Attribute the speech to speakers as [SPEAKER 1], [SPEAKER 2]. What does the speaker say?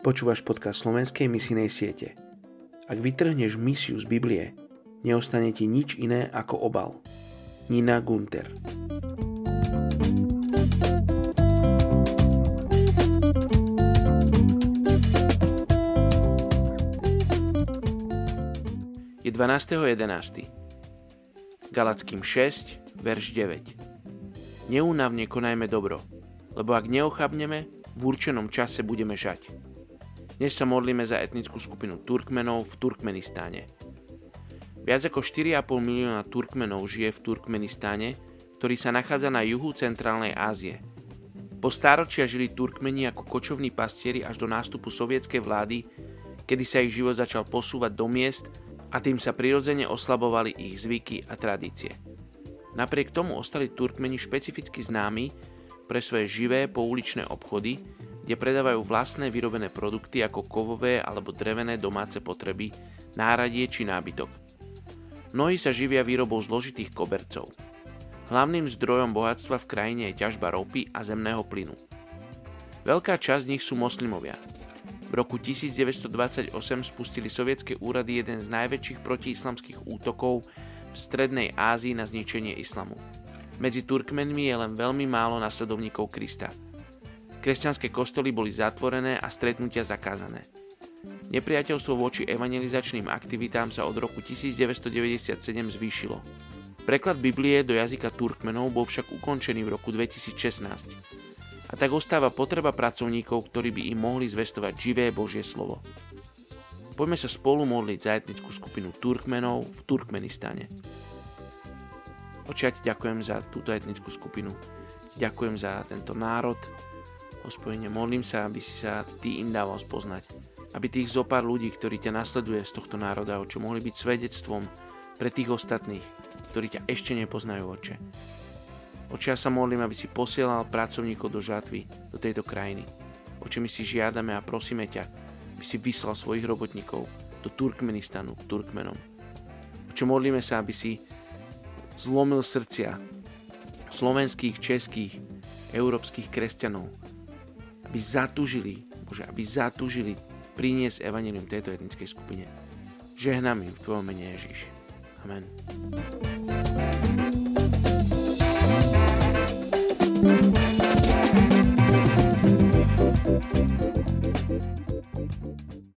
[SPEAKER 1] Počúvaš podcast slovenskej misijnej siete. Ak vytrhneš misiu z Biblie, neostane ti nič iné ako obal. Nina Gunter Je 12.11. Galackým 6, verš 9. Neúnavne konajme dobro, lebo ak neochabneme, v určenom čase budeme žať. Dnes sa modlíme za etnickú skupinu Turkmenov v Turkmenistáne. Viac ako 4,5 milióna Turkmenov žije v Turkmenistáne, ktorý sa nachádza na juhu centrálnej Ázie. Po stáročia žili Turkmeni ako kočovní pastieri až do nástupu sovietskej vlády, kedy sa ich život začal posúvať do miest a tým sa prirodzene oslabovali ich zvyky a tradície. Napriek tomu ostali Turkmeni špecificky známi pre svoje živé pouličné obchody, kde predávajú vlastné vyrobené produkty ako kovové alebo drevené domáce potreby, náradie či nábytok. Mnohí sa živia výrobou zložitých kobercov. Hlavným zdrojom bohatstva v krajine je ťažba ropy a zemného plynu. Veľká časť z nich sú moslimovia. V roku 1928 spustili sovietské úrady jeden z najväčších protiislamských útokov v strednej Ázii na zničenie islamu. Medzi Turkmenmi je len veľmi málo nasledovníkov Krista – Kresťanské kostoly boli zatvorené a stretnutia zakázané. Nepriateľstvo voči evangelizačným aktivitám sa od roku 1997 zvýšilo. Preklad Biblie do jazyka Turkmenov bol však ukončený v roku 2016. A tak ostáva potreba pracovníkov, ktorí by im mohli zvestovať živé Božie slovo. Poďme sa spolu modliť za etnickú skupinu Turkmenov v Turkmenistane. Oči, ja ti ďakujem za túto etnickú skupinu. Ďakujem za tento národ, Hospodine, modlím sa, aby si sa Ty im dával spoznať. Aby tých zo pár ľudí, ktorí ťa nasleduje z tohto národa, oče, mohli byť svedectvom pre tých ostatných, ktorí ťa ešte nepoznajú, oče. Oče, ja sa modlím, aby si posielal pracovníkov do žatvy, do tejto krajiny. Oče, my si žiadame a prosíme ťa, aby si vyslal svojich robotníkov do Turkmenistanu, k Turkmenom. Oče, modlíme sa, aby si zlomil srdcia slovenských, českých, európskych kresťanov, aby zatúžili, Bože, aby zatúžili priniesť evanelium tejto etnickej skupine. Žehnám im v Tvojom mene Ježiš. Amen.